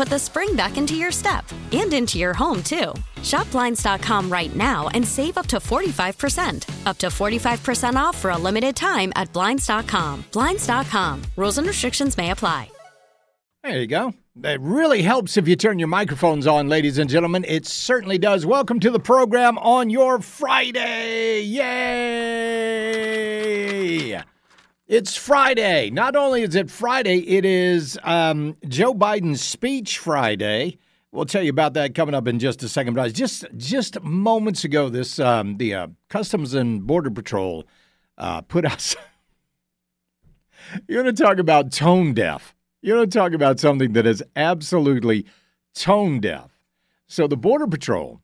put the spring back into your step and into your home, too. Shop Blinds.com right now and save up to 45%. Up to 45% off for a limited time at Blinds.com. Blinds.com. Rules and restrictions may apply. There you go. It really helps if you turn your microphones on, ladies and gentlemen. It certainly does. Welcome to the program on your Friday. Yay! It's Friday. Not only is it Friday, it is um, Joe Biden's speech Friday. We'll tell you about that coming up in just a second. But just just moments ago, this um, the uh, Customs and Border Patrol uh, put out. You're going to talk about tone deaf. You're going to talk about something that is absolutely tone deaf. So the Border Patrol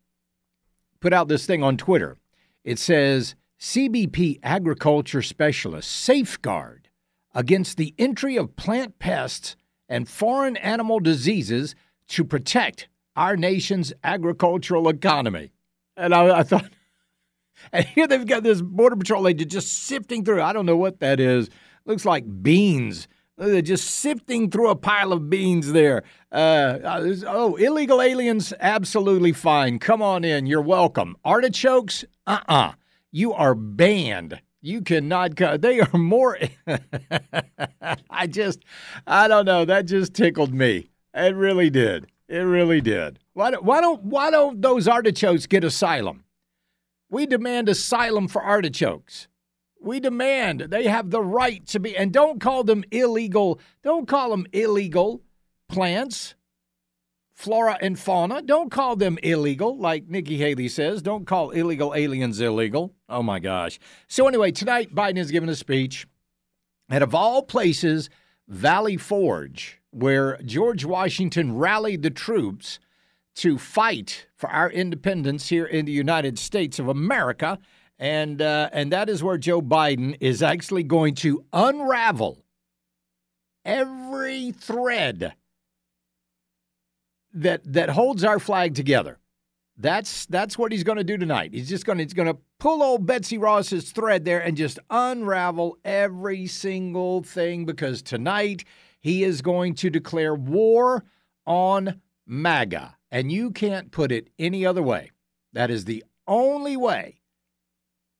put out this thing on Twitter. It says CBP agriculture specialists safeguard against the entry of plant pests and foreign animal diseases to protect our nation's agricultural economy. And I, I thought, and here they've got this Border Patrol agent just sifting through. I don't know what that is. Looks like beans. They're just sifting through a pile of beans there. Uh, oh, illegal aliens, absolutely fine. Come on in. You're welcome. Artichokes, uh uh-uh. uh. You are banned. You cannot come. They are more. I just, I don't know. That just tickled me. It really did. It really did. Why why don't, why don't those artichokes get asylum? We demand asylum for artichokes. We demand they have the right to be, and don't call them illegal. Don't call them illegal plants, flora and fauna. Don't call them illegal, like Nikki Haley says. Don't call illegal aliens illegal. Oh my gosh. So, anyway, tonight Biden is giving a speech at, of all places, Valley Forge, where George Washington rallied the troops to fight for our independence here in the United States of America and uh, and that is where Joe Biden is actually going to unravel every thread that that holds our flag together. That's that's what he's going to do tonight. He's just going to he's going to pull old Betsy Ross's thread there and just unravel every single thing because tonight he is going to declare war on MAGA. And you can't put it any other way. That is the only way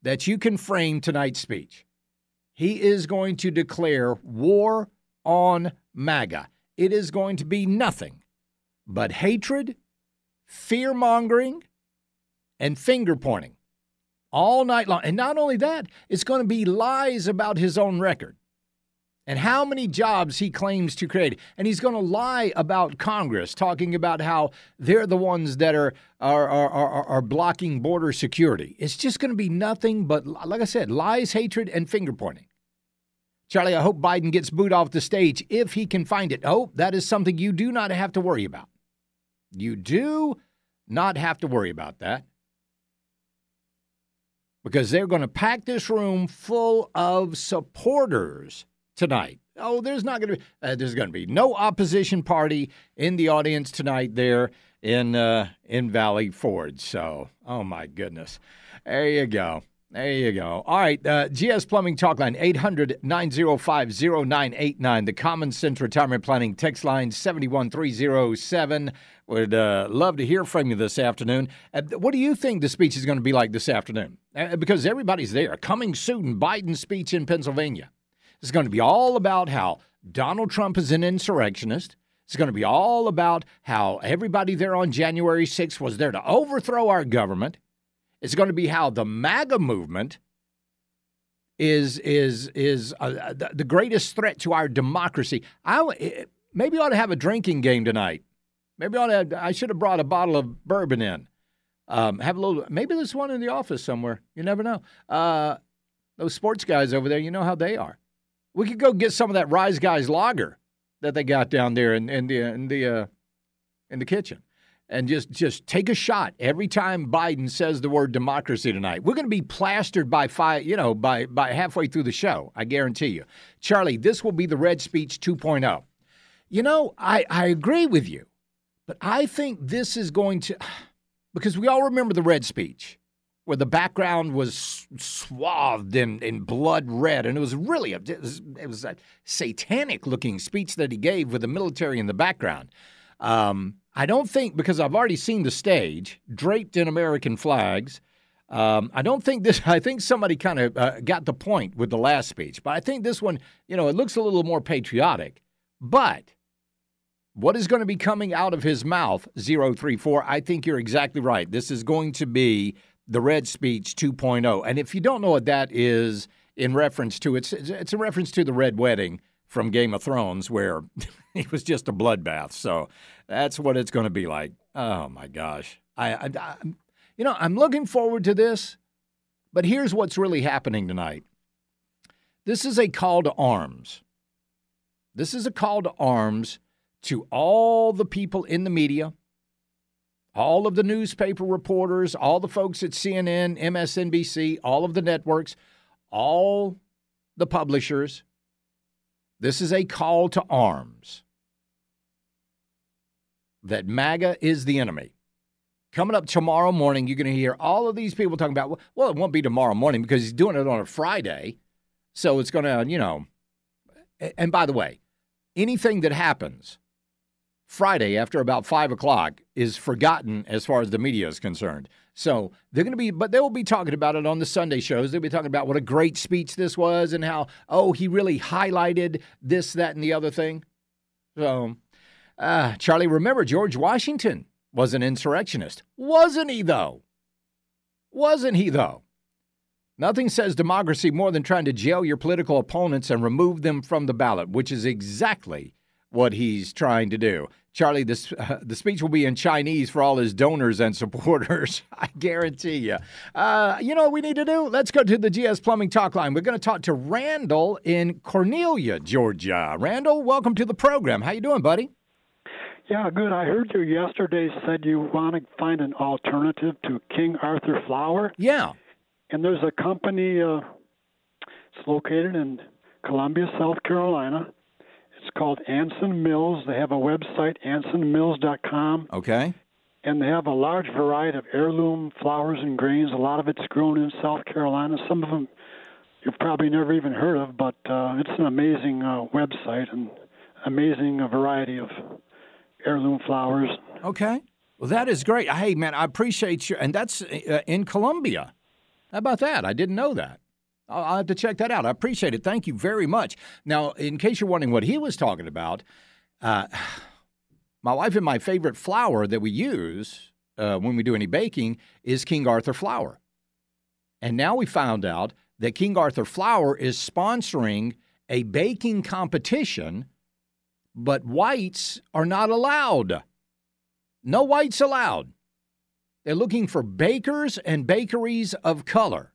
that you can frame tonight's speech. He is going to declare war on MAGA. It is going to be nothing but hatred, fear mongering, and finger pointing all night long. And not only that, it's going to be lies about his own record and how many jobs he claims to create. And he's going to lie about Congress, talking about how they're the ones that are are are are, are blocking border security. It's just going to be nothing but, like I said, lies, hatred, and finger pointing. Charlie, I hope Biden gets booed off the stage if he can find it. Oh, that is something you do not have to worry about. You do not have to worry about that because they're going to pack this room full of supporters tonight. Oh, there's not going to be uh, there's going to be no opposition party in the audience tonight there in uh, in Valley Forge. So, oh my goodness, there you go. There you go. All right. Uh, GS Plumbing Talk Line, 800 905 0989. The Common Sense Retirement Planning text line, 71307. Would uh, love to hear from you this afternoon. Uh, what do you think the speech is going to be like this afternoon? Uh, because everybody's there. Coming soon, Biden's speech in Pennsylvania. It's going to be all about how Donald Trump is an insurrectionist. It's going to be all about how everybody there on January 6th was there to overthrow our government. It's going to be how the MAGA movement is is is uh, the, the greatest threat to our democracy. I eh, maybe ought to have a drinking game tonight. Maybe ought to, I should have brought a bottle of bourbon in. Um, have a little. Maybe there's one in the office somewhere. You never know. Uh, those sports guys over there, you know how they are. We could go get some of that Rise Guys lager that they got down there in, in the in the uh, in the kitchen and just just take a shot every time Biden says the word democracy tonight. We're going to be plastered by five, you know, by by halfway through the show. I guarantee you, Charlie. This will be the red speech 2.0. You know, I I agree with you, but I think this is going to because we all remember the red speech where the background was swathed in, in blood red, and it was really a, it was, it was a satanic looking speech that he gave with the military in the background. Um, I don't think because I've already seen the stage draped in American flags. Um, I don't think this. I think somebody kind of uh, got the point with the last speech, but I think this one, you know, it looks a little more patriotic. But what is going to be coming out of his mouth, 034? I think you're exactly right. This is going to be the red speech 2.0. And if you don't know what that is in reference to, it's it's a reference to the red wedding from Game of Thrones, where it was just a bloodbath. So that's what it's going to be like. Oh my gosh, I, I, I, you know, I'm looking forward to this. But here's what's really happening tonight. This is a call to arms. This is a call to arms to all the people in the media, all of the newspaper reporters, all the folks at CNN, MSNBC, all of the networks, all the publishers, this is a call to arms that MAGA is the enemy. Coming up tomorrow morning, you're going to hear all of these people talking about, well, it won't be tomorrow morning because he's doing it on a Friday. So it's going to, you know. And by the way, anything that happens Friday after about five o'clock is forgotten as far as the media is concerned. So they're going to be, but they will be talking about it on the Sunday shows. They'll be talking about what a great speech this was and how, oh, he really highlighted this, that, and the other thing. So, uh, Charlie, remember George Washington was an insurrectionist. Wasn't he, though? Wasn't he, though? Nothing says democracy more than trying to jail your political opponents and remove them from the ballot, which is exactly what he's trying to do. Charlie, this, uh, the speech will be in Chinese for all his donors and supporters. I guarantee you. Uh, you know what we need to do? Let's go to the GS Plumbing Talk Line. We're going to talk to Randall in Cornelia, Georgia. Randall, welcome to the program. How you doing, buddy? Yeah, good. I heard you yesterday said you want to find an alternative to King Arthur flour. Yeah. And there's a company. Uh, it's located in Columbia, South Carolina it's called Anson Mills. They have a website, ansonmills.com. Okay. And they have a large variety of heirloom flours and grains. A lot of it's grown in South Carolina. Some of them you've probably never even heard of, but uh, it's an amazing uh, website and amazing uh, variety of heirloom flours. Okay. Well, that is great. Hey, man, I appreciate you. And that's uh, in Columbia. How about that? I didn't know that. I'll have to check that out. I appreciate it. Thank you very much. Now, in case you're wondering what he was talking about, uh, my wife and my favorite flour that we use uh, when we do any baking is King Arthur flour. And now we found out that King Arthur flour is sponsoring a baking competition, but whites are not allowed. No whites allowed. They're looking for bakers and bakeries of color.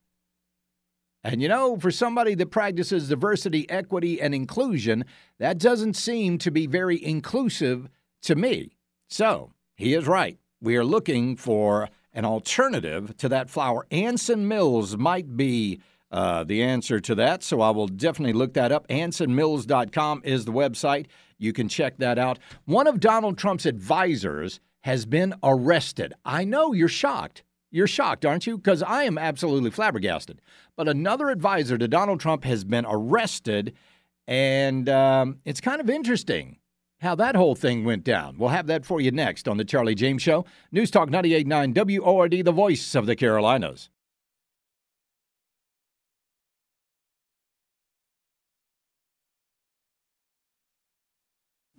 And you know, for somebody that practices diversity, equity, and inclusion, that doesn't seem to be very inclusive to me. So he is right. We are looking for an alternative to that flour. Anson Mills might be uh, the answer to that. So I will definitely look that up. AnsonMills.com is the website. You can check that out. One of Donald Trump's advisors has been arrested. I know you're shocked. You're shocked, aren't you? Because I am absolutely flabbergasted. But another advisor to Donald Trump has been arrested, and um, it's kind of interesting how that whole thing went down. We'll have that for you next on The Charlie James Show. News Talk 98.9 WORD, the voice of the Carolinas.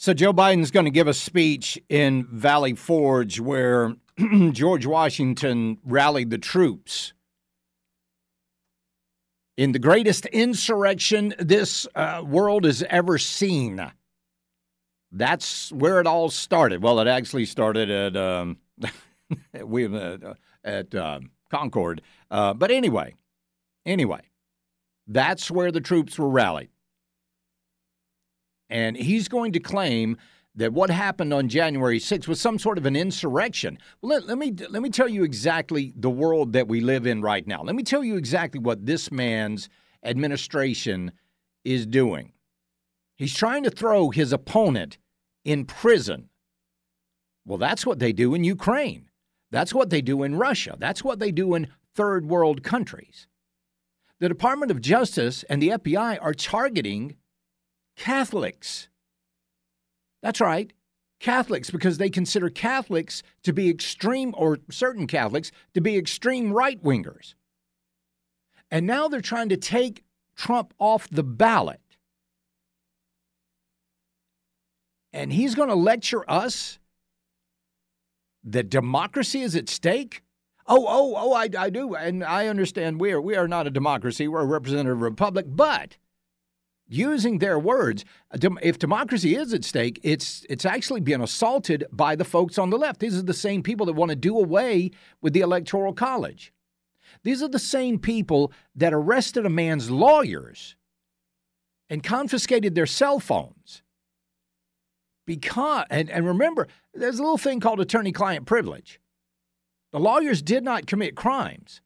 So Joe Biden's going to give a speech in Valley Forge where George Washington rallied the troops in the greatest insurrection this uh, world has ever seen. That's where it all started. Well, it actually started at um, we uh, at uh, Concord, uh, but anyway, anyway, that's where the troops were rallied. And he's going to claim that what happened on January 6th was some sort of an insurrection. Well, let, let, me let me tell you exactly the world that we live in right now. Let me tell you exactly what this man's administration is doing. He's trying to throw his opponent in prison. Well, that's what they do in Ukraine. That's what they do in Russia. That's what they do in third world countries. The Department of Justice and the FBI are targeting Catholics. That's right, Catholics, because they consider Catholics to be extreme, or certain Catholics to be extreme right wingers. And now they're trying to take Trump off the ballot. And he's going to lecture us that democracy is at stake? Oh, oh, oh, I, I do. And I understand we are, we are not a democracy, we're a representative republic, but using their words, if democracy is at stake, it's it's actually being assaulted by the folks on the left. These are the same people that want to do away with the electoral college. These are the same people that arrested a man's lawyers and confiscated their cell phones. Because and, and remember, there's a little thing called attorney-client privilege. The lawyers did not commit crimes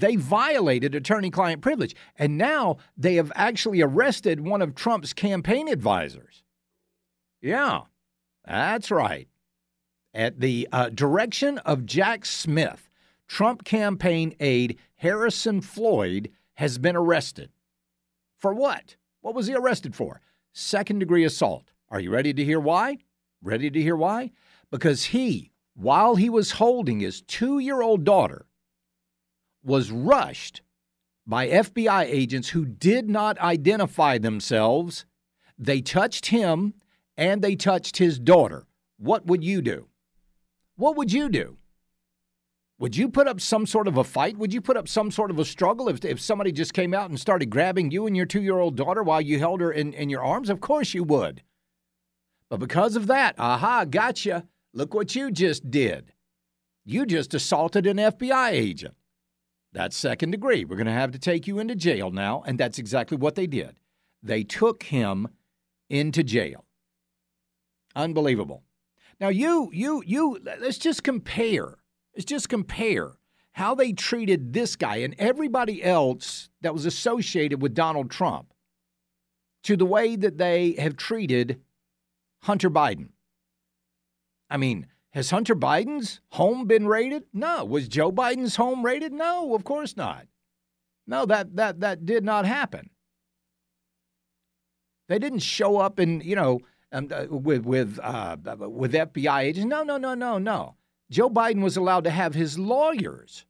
they violated attorney client privilege. And now they have actually arrested one of Trump's campaign advisors. Yeah, that's right. At the uh, direction of Jack Smith, Trump campaign aide Harrison Floyd has been arrested. For what? What was he arrested for? Second degree assault. Are you ready to hear why? Ready to hear why? Because he while he was holding his two year old daughter, was rushed by FBI agents who did not identify themselves. They touched him and they touched his daughter. What would you do? What would you do? Would you put up some sort of a fight? Would you put up some sort of a struggle if, if somebody just came out and started grabbing you and your two year old daughter while you held her in, in your arms? Of course you would. But because of that, aha, gotcha. Look what you just did. You just assaulted an FBI agent. That's second degree. We're going to have to take you into jail now. And that's exactly what they did. They took him into jail. Unbelievable. Now, you, you, you, let's just compare. Let's just compare how they treated this guy and everybody else that was associated with Donald Trump to the way that they have treated Hunter Biden. I mean, has Hunter Biden's home been raided? No. Was Joe Biden's home raided? No, of course not. No, that that that did not happen. They didn't show up in you know um, uh, with with uh, with FBI agents. No, no, no, no, no. Joe Biden was allowed to have his lawyers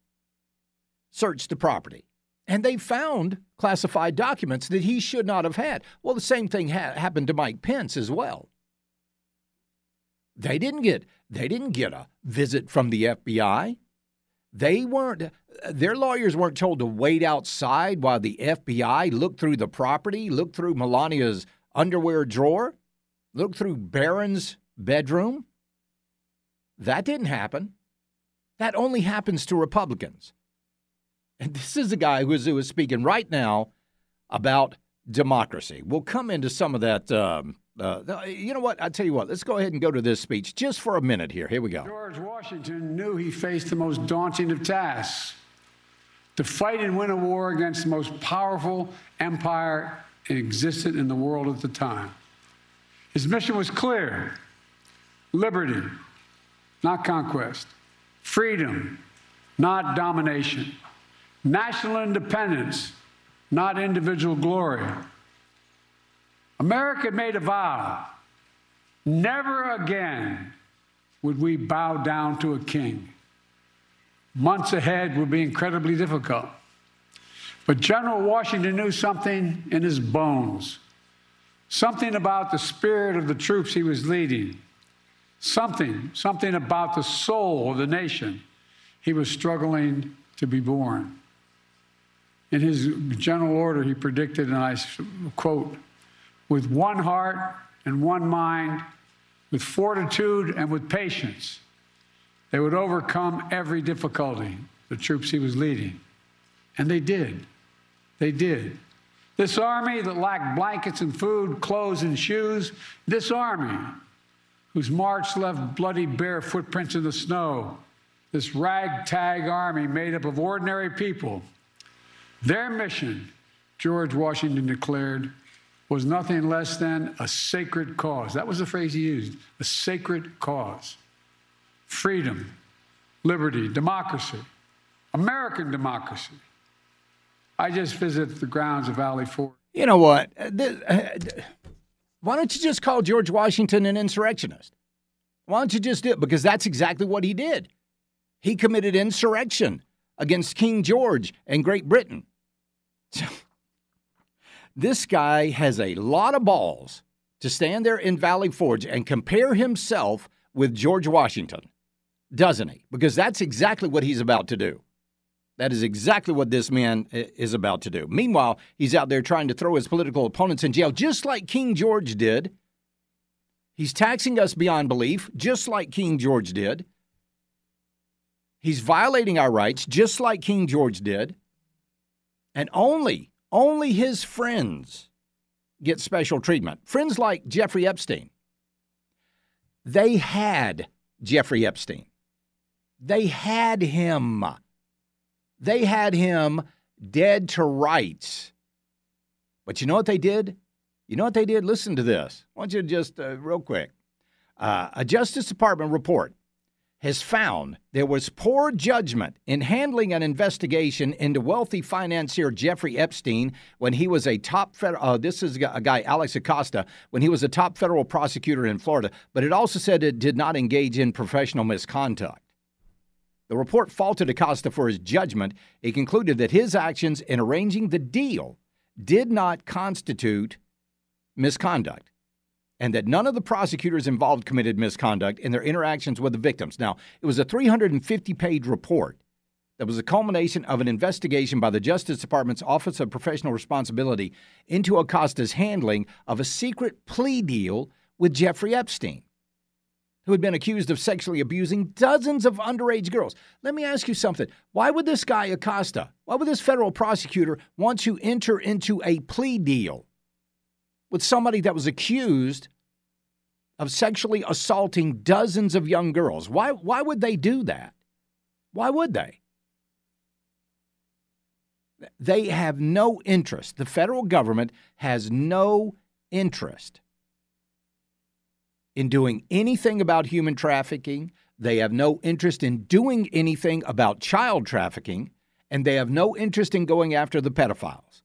search the property, and they found classified documents that he should not have had. Well, the same thing ha- happened to Mike Pence as well. They didn't get they didn't get a visit from the FBI. They weren't their lawyers weren't told to wait outside while the FBI looked through the property, looked through Melania's underwear drawer, looked through Barron's bedroom. That didn't happen. That only happens to Republicans. And this is a guy who is, who is speaking right now about democracy. We'll come into some of that um, uh, you know what? I'll tell you what. Let's go ahead and go to this speech just for a minute here. Here we go. George Washington knew he faced the most daunting of tasks to fight and win a war against the most powerful empire existed in the world at the time. His mission was clear liberty, not conquest, freedom, not domination, national independence, not individual glory America made a vow never again would we bow down to a king. Months ahead would be incredibly difficult. But General Washington knew something in his bones, something about the spirit of the troops he was leading, something, something about the soul of the nation he was struggling to be born. In his general order, he predicted, and I quote, with one heart and one mind, with fortitude and with patience, they would overcome every difficulty, the troops he was leading. And they did. They did. This army that lacked blankets and food, clothes and shoes, this army whose march left bloody bare footprints in the snow, this ragtag army made up of ordinary people, their mission, George Washington declared, was nothing less than a sacred cause. That was the phrase he used a sacred cause. Freedom, liberty, democracy, American democracy. I just visited the grounds of Valley Forge. You know what? Uh, uh, why don't you just call George Washington an insurrectionist? Why don't you just do it? Because that's exactly what he did. He committed insurrection against King George and Great Britain. This guy has a lot of balls to stand there in Valley Forge and compare himself with George Washington, doesn't he? Because that's exactly what he's about to do. That is exactly what this man is about to do. Meanwhile, he's out there trying to throw his political opponents in jail, just like King George did. He's taxing us beyond belief, just like King George did. He's violating our rights, just like King George did. And only only his friends get special treatment. Friends like Jeffrey Epstein. They had Jeffrey Epstein. They had him. They had him dead to rights. But you know what they did? You know what they did? Listen to this. I want you to just, uh, real quick. Uh, a Justice Department report has found there was poor judgment in handling an investigation into wealthy financier Jeffrey Epstein when he was a top federal. Uh, this is a guy Alex Acosta when he was a top federal prosecutor in Florida. But it also said it did not engage in professional misconduct. The report faulted Acosta for his judgment. It concluded that his actions in arranging the deal did not constitute misconduct and that none of the prosecutors involved committed misconduct in their interactions with the victims. Now, it was a 350 page report that was a culmination of an investigation by the Justice Department's Office of Professional Responsibility into Acosta's handling of a secret plea deal with Jeffrey Epstein, who had been accused of sexually abusing dozens of underage girls. Let me ask you something. Why would this guy, Acosta, why would this federal prosecutor want to enter into a plea deal? With somebody that was accused of sexually assaulting dozens of young girls. Why, why would they do that? Why would they? They have no interest. The federal government has no interest in doing anything about human trafficking. They have no interest in doing anything about child trafficking. And they have no interest in going after the pedophiles.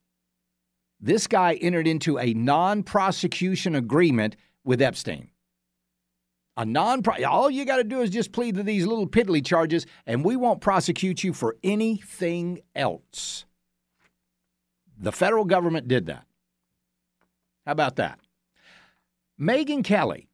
This guy entered into a non prosecution agreement with Epstein. A non all you got to do is just plead to these little piddly charges, and we won't prosecute you for anything else. The federal government did that. How about that? Megyn Kelly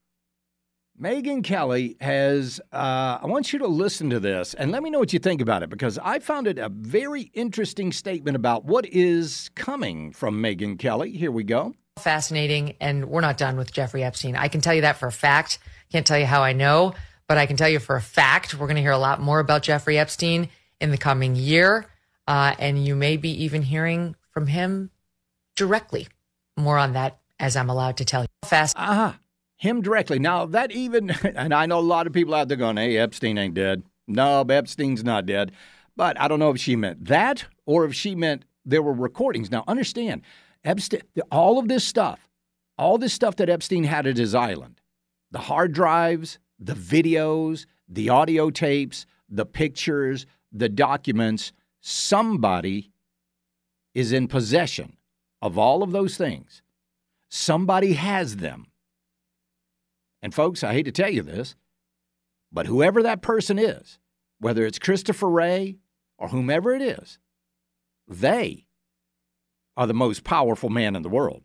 Megyn Kelly has, uh, I want you to listen to this and let me know what you think about it because I found it a very interesting statement about what is coming from Megyn Kelly. Here we go. Fascinating. And we're not done with Jeffrey Epstein. I can tell you that for a fact. Can't tell you how I know, but I can tell you for a fact we're going to hear a lot more about Jeffrey Epstein in the coming year. Uh, and you may be even hearing from him directly. More on that as I'm allowed to tell you. Fast. Uh-huh him directly. Now, that even, and I know a lot of people out there going, hey, Epstein ain't dead. No, Epstein's not dead. But I don't know if she meant that or if she meant there were recordings. Now, understand, Epstein, all of this stuff, all this stuff that Epstein had at his island, the hard drives, the videos, the audio tapes, the pictures, the documents, somebody is in possession of all of those things. Somebody has them. And folks, I hate to tell you this, but whoever that person is, whether it's Christopher Wray or whomever it is, they are the most powerful man in the world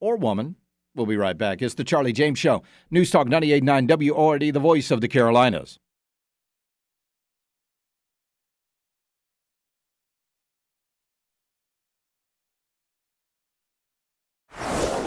or woman. We'll be right back. It's the Charlie James Show. News Talk 98.9 WORD, the voice of the Carolinas.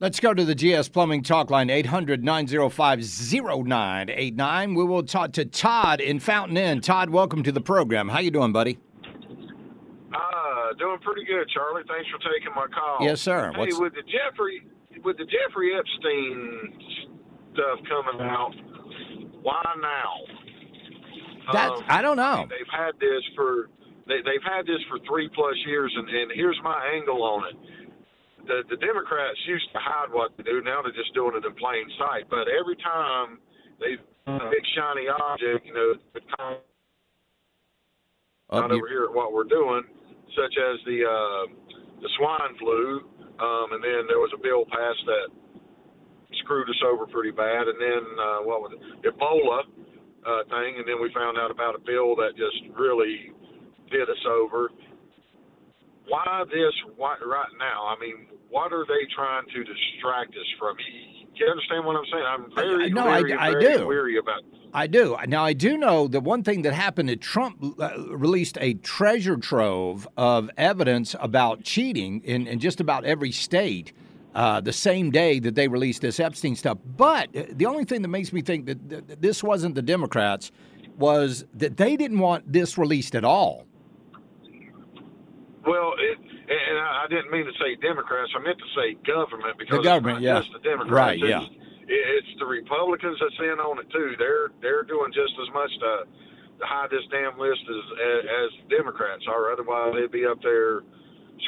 Let's go to the GS Plumbing Talk Line, 800 905 0989. We will talk to Todd in Fountain Inn. Todd, welcome to the program. How you doing, buddy? Uh, doing pretty good, Charlie. Thanks for taking my call. Yes, sir. Hey, What's... with the Jeffrey with the Jeffrey Epstein stuff coming out, why now? That um, I don't know. They've had this for they, they've had this for three plus years, and, and here's my angle on it the the Democrats used to hide what they do. Now they're just doing it in plain sight. But every time they a big shiny object, you know, not over here at what we're doing, such as the uh, the swine flu, um, and then there was a bill passed that screwed us over pretty bad, and then uh, what was it, Ebola uh, thing, and then we found out about a bill that just really did us over why this why, right now? I mean, what are they trying to distract us from? Do you understand what I'm saying? I'm very, no, very, I, I very do. weary about. I do. Now, I do know the one thing that happened that Trump uh, released a treasure trove of evidence about cheating in, in just about every state uh, the same day that they released this Epstein stuff. But uh, the only thing that makes me think that, that this wasn't the Democrats was that they didn't want this released at all. Well, it, and I didn't mean to say Democrats. I meant to say government because the government, it's yeah, just the Democrats. right, it's, yeah. It's the Republicans that's in on it too. They're they're doing just as much to, to hide this damn list as as Democrats are. Otherwise, they'd be up there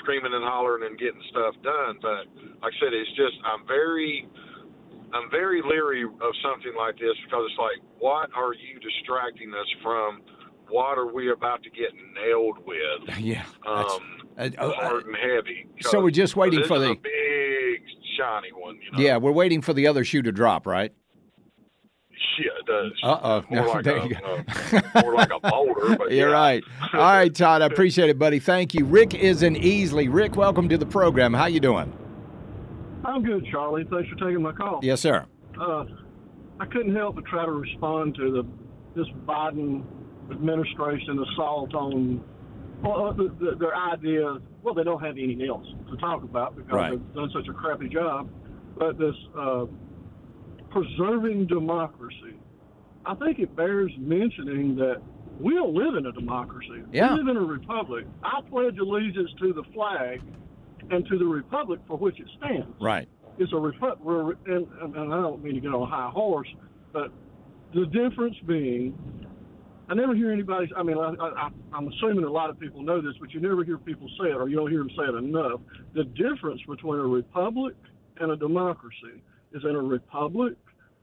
screaming and hollering and getting stuff done. But like I said, it's just I'm very I'm very leery of something like this because it's like, what are you distracting us from? What are we about to get nailed with? Yeah. Um, uh, uh, hard and heavy. so we're just waiting for the- big shiny one. You know? Yeah, we're waiting for the other shoe to drop, right? Shit, it does. Uh More oh. like there a, you go. uh, more like a boulder. But You're yeah. right. All right, Todd. I appreciate it, buddy. Thank you. Rick is in Easley. Rick, welcome to the program. How you doing? I'm good, Charlie. Thanks for taking my call. Yes, sir. Uh, I couldn't help but try to respond to the this Biden administration assault on well, uh, the, the, their idea. Well, they don't have anything else to talk about because Right. they've done such a crappy job. But this uh, preserving democracy, I think it bears mentioning that we don't live in a democracy. Yeah. We live in a republic. I pledge allegiance to the flag and to the republic for which it stands Right. it's a repu- we're, and, and and I don't mean to get on a high horse, but the difference being, I never hear anybody. I mean, I, I, I'm assuming a lot of people know this, but you never hear people say it, or you don't hear them say it enough. The difference between a republic and a democracy is in a republic,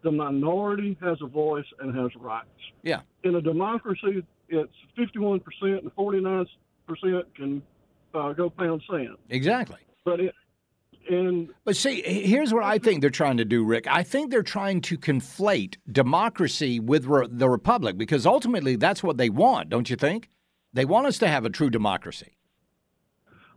the minority has a voice and has rights. Yeah. In a democracy, it's 51% and 49% can uh, go pound sand. Exactly. But it, and But see, here's what I think they're trying to do, Rick. I think they're trying to conflate democracy with re- the republic because ultimately that's what they want, don't you think? They want us to have a true democracy.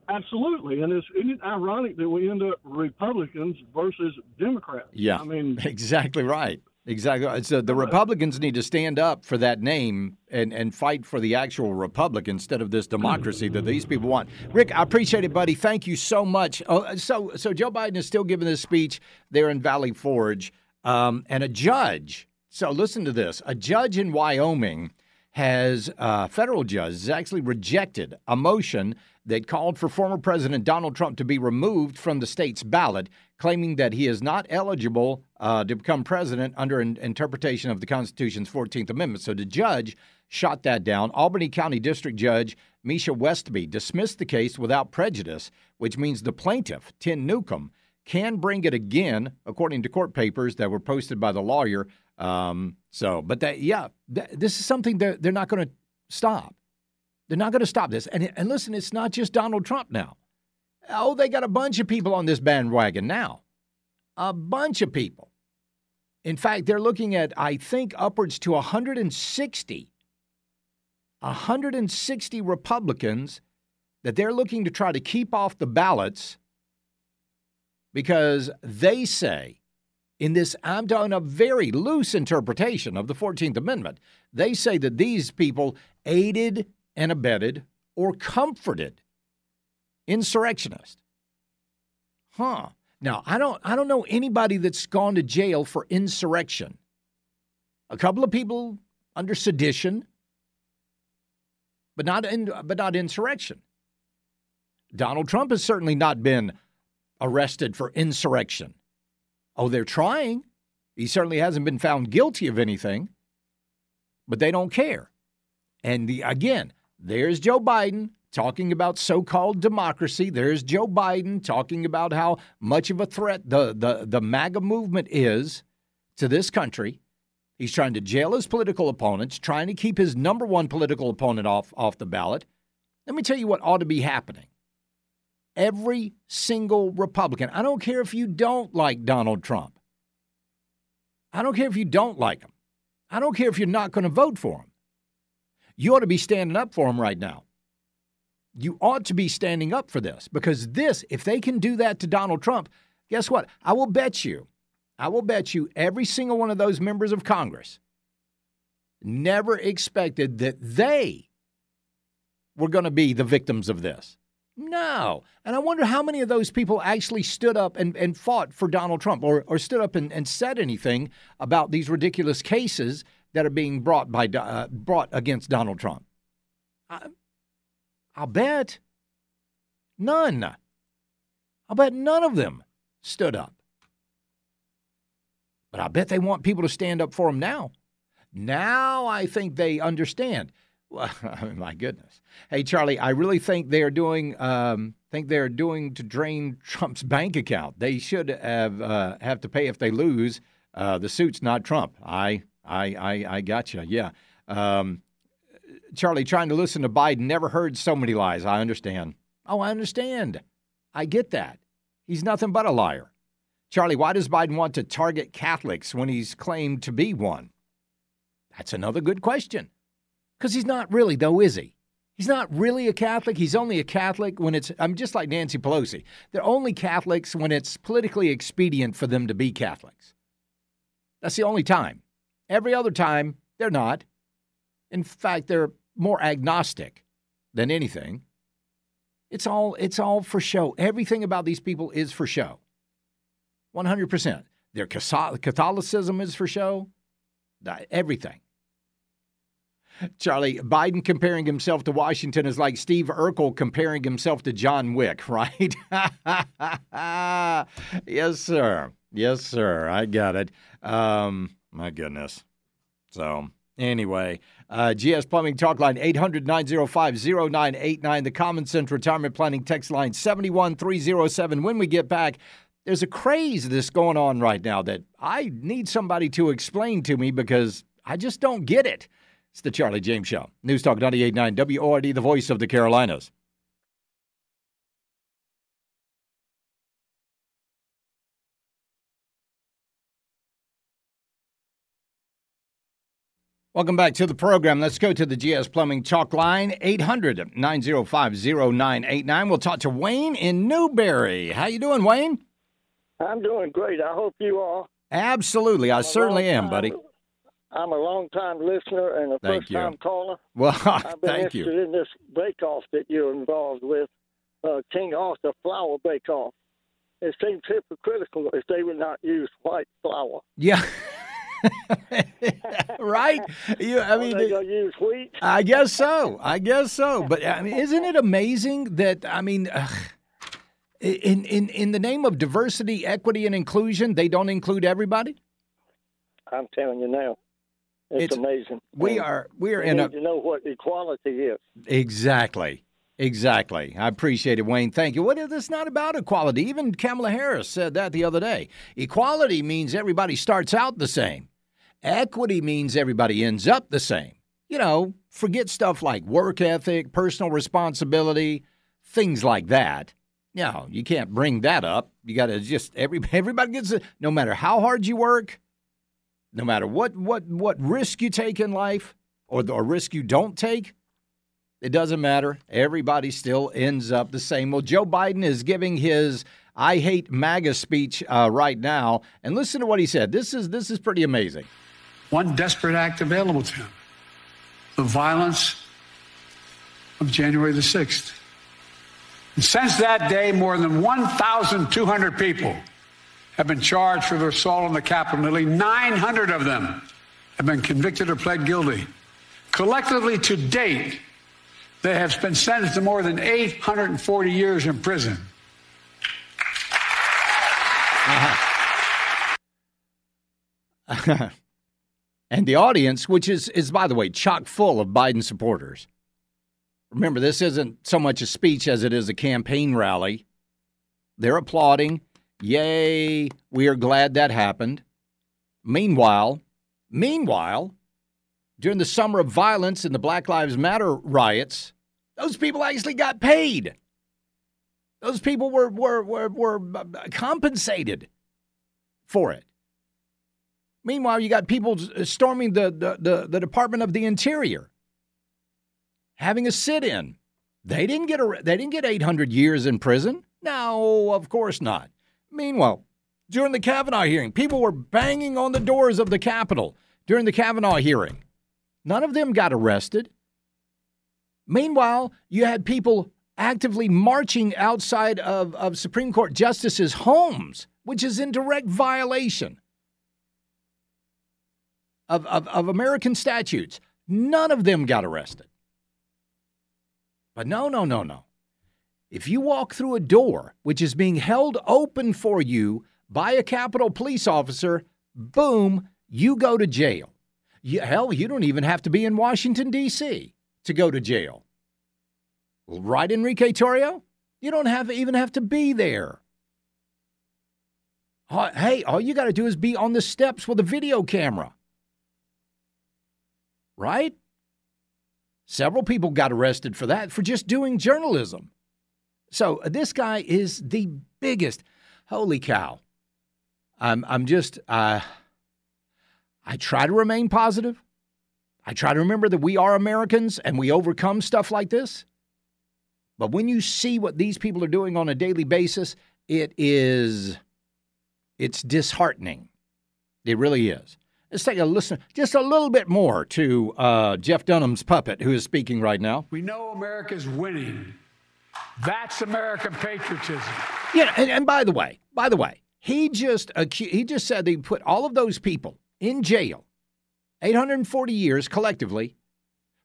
Absolutely, and it's isn't it ironic that we end up Republicans versus Democrats. Yeah. I mean, exactly right. Exactly. So the Republicans need to stand up for that name and, and fight for the actual republic instead of this democracy that these people want. Rick, I appreciate it, buddy. Thank you so much. Oh, so, so Joe Biden is still giving this speech there in Valley Forge, um, and a judge. So listen to this: a judge in Wyoming has a federal judge has actually rejected a motion that called for former President Donald Trump to be removed from the state's ballot, claiming that he is not eligible uh, to become president under an interpretation of the Constitution's 14th Amendment. So the judge shot that down. Albany County District Judge Misha Westby dismissed the case without prejudice, which means the plaintiff, Tim Newcomb, can bring it again, according to court papers that were posted by the lawyer. Um, so, but that, yeah, th- this is something that they're not going to stop. They're not going to stop this. And, and listen, it's not just Donald Trump now. Oh, they got a bunch of people on this bandwagon now. A bunch of people. In fact, they're looking at, I think, upwards to 160, 160 Republicans that they're looking to try to keep off the ballots because they say, in this, I'm doing a very loose interpretation of the 14th Amendment, they say that these people aided and abetted or comforted insurrectionists. Huh. Now, I don't I don't know anybody that's gone to jail for insurrection. A couple of people under sedition, but not in, but not insurrection. Donald Trump has certainly not been arrested for insurrection. Oh, they're trying. He certainly hasn't been found guilty of anything, but they don't care. And the, again, there's Joe Biden talking about so-called democracy. There's Joe Biden talking about how much of a threat the, the, the MAGA movement is to this country. He's trying to jail his political opponents, trying to keep his number one political opponent off, off the ballot. Let me tell you what ought to be happening. Every single Republican, I don't care if you don't like Donald Trump. I don't care if you don't like him. I don't care if you're not going to vote for him. You ought to be standing up for him right now. You ought to be standing up for this because this, if they can do that to Donald Trump, guess what? I will bet you, I will bet you every single one of those members of Congress never expected that they were going to be the victims of this. No. And I wonder how many of those people actually stood up and, and fought for Donald Trump or, or stood up and, and said anything about these ridiculous cases that are being brought by uh, brought against Donald Trump. I, I'll bet none. I'll bet none of them stood up. But I bet they want people to stand up for them now. Now I think they understand. My goodness. Hey, Charlie, I really think they are doing um, think they're doing to drain Trump's bank account. They should have uh, have to pay if they lose. Uh, the suit's not Trump. I I I, I got you. Yeah. Um, Charlie, trying to listen to Biden never heard so many lies. I understand. Oh, I understand. I get that. He's nothing but a liar. Charlie, why does Biden want to target Catholics when he's claimed to be one? That's another good question. Because he's not really, though, is he? He's not really a Catholic. He's only a Catholic when it's, I'm just like Nancy Pelosi. They're only Catholics when it's politically expedient for them to be Catholics. That's the only time. Every other time, they're not. In fact, they're more agnostic than anything. It's all it's all for show. Everything about these people is for show. 100%. Their Catholicism is for show. Everything. Charlie, Biden comparing himself to Washington is like Steve Urkel comparing himself to John Wick, right? yes, sir. Yes, sir. I got it. Um, my goodness. So, anyway, uh, GS Plumbing Talk Line 800 905 0989. The Common Sense Retirement Planning Text Line 71307. When we get back, there's a craze that's going on right now that I need somebody to explain to me because I just don't get it. It's the Charlie James Show. News Talk 989 WORD, the voice of the Carolinas. Welcome back to the program. Let's go to the GS Plumbing Chalk Line, 800 905 0989. We'll talk to Wayne in Newberry. How you doing, Wayne? I'm doing great. I hope you are. Absolutely. I certainly am, buddy. I'm a long time listener and a Thank first time caller. Well, I've been thank interested you. in this bake off that you're involved with, uh, King Arthur Flour Bake Off. It seems hypocritical if they would not use white flour. Yeah. right? You, I mean, they to use wheat? I guess so. I guess so. But I mean, isn't it amazing that I mean, ugh, in in in the name of diversity, equity, and inclusion, they don't include everybody? I'm telling you now. It's, It's- amazing. We And are we are we in need a to know what equality is. exactly. Exactly. I appreciate it, Wayne. Thank you. What is this not about equality? Even Kamala Harris said that the other day. Equality means everybody starts out the same. Equity means everybody ends up the same. You know, forget stuff like work ethic, personal responsibility, things like that. No, you can't bring that up. You got to just every everybody gets it. No matter how hard you work, no matter what what what risk you take in life or the risk you don't take, it doesn't matter. Everybody still ends up the same. Well, Joe Biden is giving his "I hate MAGA" speech uh, right now, and listen to what he said. This is this is pretty amazing. One desperate act available to him the violence of January the 6th. And since that day, more than 1,200 people have been charged for their assault on the Capitol. Nearly 900 of them have been convicted or pled guilty. Collectively, to date, they have been sentenced to more than 840 years in prison. Uh-huh. and the audience, which is is by the way chock full of Biden supporters. Remember, this isn't so much a speech as it is a campaign rally. They're applauding. Yay, we are glad that happened. Meanwhile, meanwhile, during the summer of violence and the Black Lives Matter riots, those people actually got paid. Those people were were were, were uh, compensated for it. Meanwhile, you got people storming the, the, the, the Department of the Interior, having a sit-in. They didn't get a, they didn't get 800 years in prison. No, of course not. Meanwhile, during the Kavanaugh hearing, people were banging on the doors of the Capitol during the Kavanaugh hearing. None of them got arrested. Meanwhile, you had people actively marching outside of, of Supreme Court justices' homes, which is in direct violation of, of, of American statutes. None of them got arrested. But no, no, no, no. If you walk through a door which is being held open for you by a Capitol police officer, boom, you go to jail. You, hell, you don't even have to be in Washington, D.C. to go to jail. Right, Enrique Tarrio? You don't have even have to be there. Hey, all you got to do is be on the steps with a video camera. Right? Several people got arrested for that, for just doing journalism. So uh, this guy is the biggest. Holy cow. I'm, I'm just, uh, I try to remain positive. I try to remember that we are Americans and we overcome stuff like this. But when you see what these people are doing on a daily basis, it is it's disheartening. It really is. Let's take a listen, just a little bit more to uh, Jeff Dunham's puppet, who is speaking right now. We know America's winning. That's American patriotism. Yeah, and, and by the way, by the way, he just he just said they put all of those people in jail, 840 years collectively,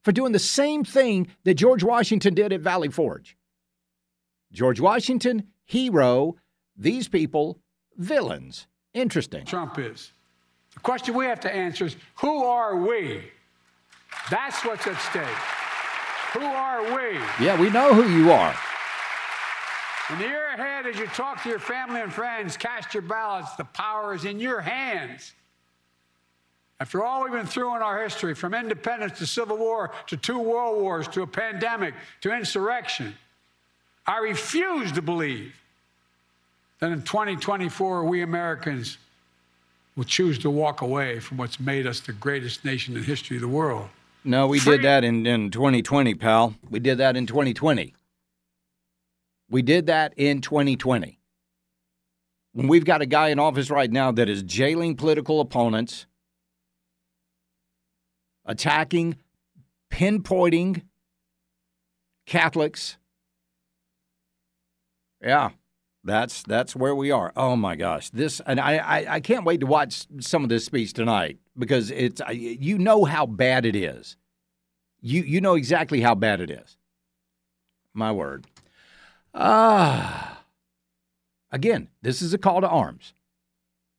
for doing the same thing that George Washington did at Valley Forge. George Washington, hero. These people, villains. Interesting. Trump is. The question we have to answer is who are we? That's what's at stake. Who are we? Yeah, we know who you are. In the year ahead, as you talk to your family and friends, cast your ballots. The power is in your hands. After all we've been through in our history, from independence to civil war to two world wars to a pandemic to insurrection, I refuse to believe that in 2024 we Americans will choose to walk away from what's made us the greatest nation in the history of the world. No, we did that in, in 2020, pal. We did that in 2020. We did that in 2020. When we've got a guy in office right now that is jailing political opponents, attacking, pinpointing Catholics. Yeah, that's that's where we are. Oh my gosh, this and I, I, I can't wait to watch some of this speech tonight because it's you know how bad it is. You you know exactly how bad it is. My word. Ah. Again, this is a call to arms.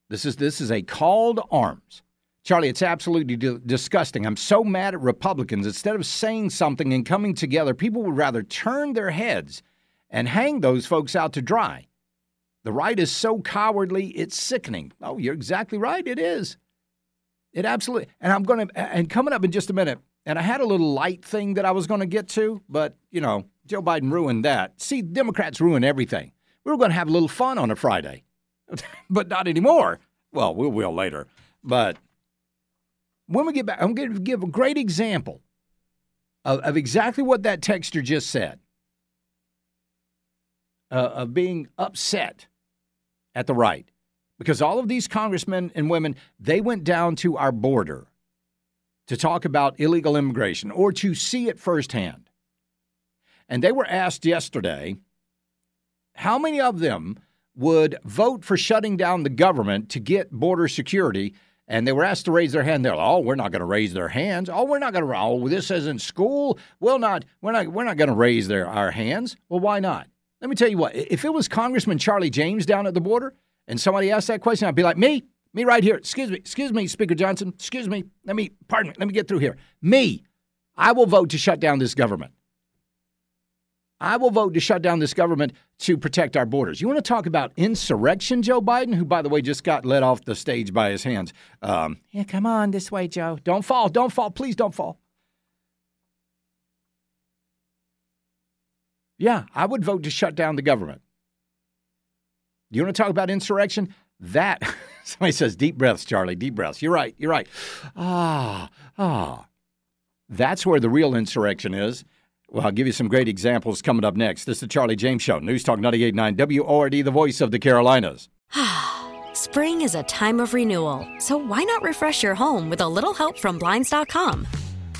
This is this is a call to arms. Charlie, it's absolutely d- disgusting. I'm so mad at Republicans. Instead of saying something and coming together, people would rather turn their heads and hang those folks out to dry. The right is so cowardly, it's sickening. Oh, you're exactly right. It is. It absolutely. And I'm going to, and coming up in just a minute, and I had a little light thing that I was going to get to, but, you know, Joe Biden ruined that. See, Democrats ruin everything. We were going to have a little fun on a Friday, but not anymore. Well, we will later. But when we get back, I'm going to give a great example of, of exactly what that texter just said uh, of being upset at the right because all of these congressmen and women they went down to our border to talk about illegal immigration or to see it firsthand and they were asked yesterday how many of them would vote for shutting down the government to get border security and they were asked to raise their hand. They're like, "Oh, we're not going to raise their hands. Oh, we're not going to. Oh, this isn't school. We'll not. We're not. We're not going to raise their our hands. Well, why not? Let me tell you what, if it was Congressman Charlie James down at the border and somebody asked that question, I'd be like, me, me right here. Excuse me, excuse me, Speaker Johnson. Excuse me. Let me, pardon me, let me get through here. Me, I will vote to shut down this government. I will vote to shut down this government to protect our borders. You want to talk about insurrection, Joe Biden, who, by the way, just got let off the stage by his hands. Um, yeah, come on this way, Joe. Don't fall. Don't fall. Please don't fall. Yeah, I would vote to shut down the government. You want to talk about insurrection? That, somebody says, deep breaths, Charlie, deep breaths. You're right, you're right. Ah, ah. That's where the real insurrection is. Well, I'll give you some great examples coming up next. This is the Charlie James Show, News Talk 98.9 WORD, the voice of the Carolinas. Spring is a time of renewal, so why not refresh your home with a little help from Blinds.com?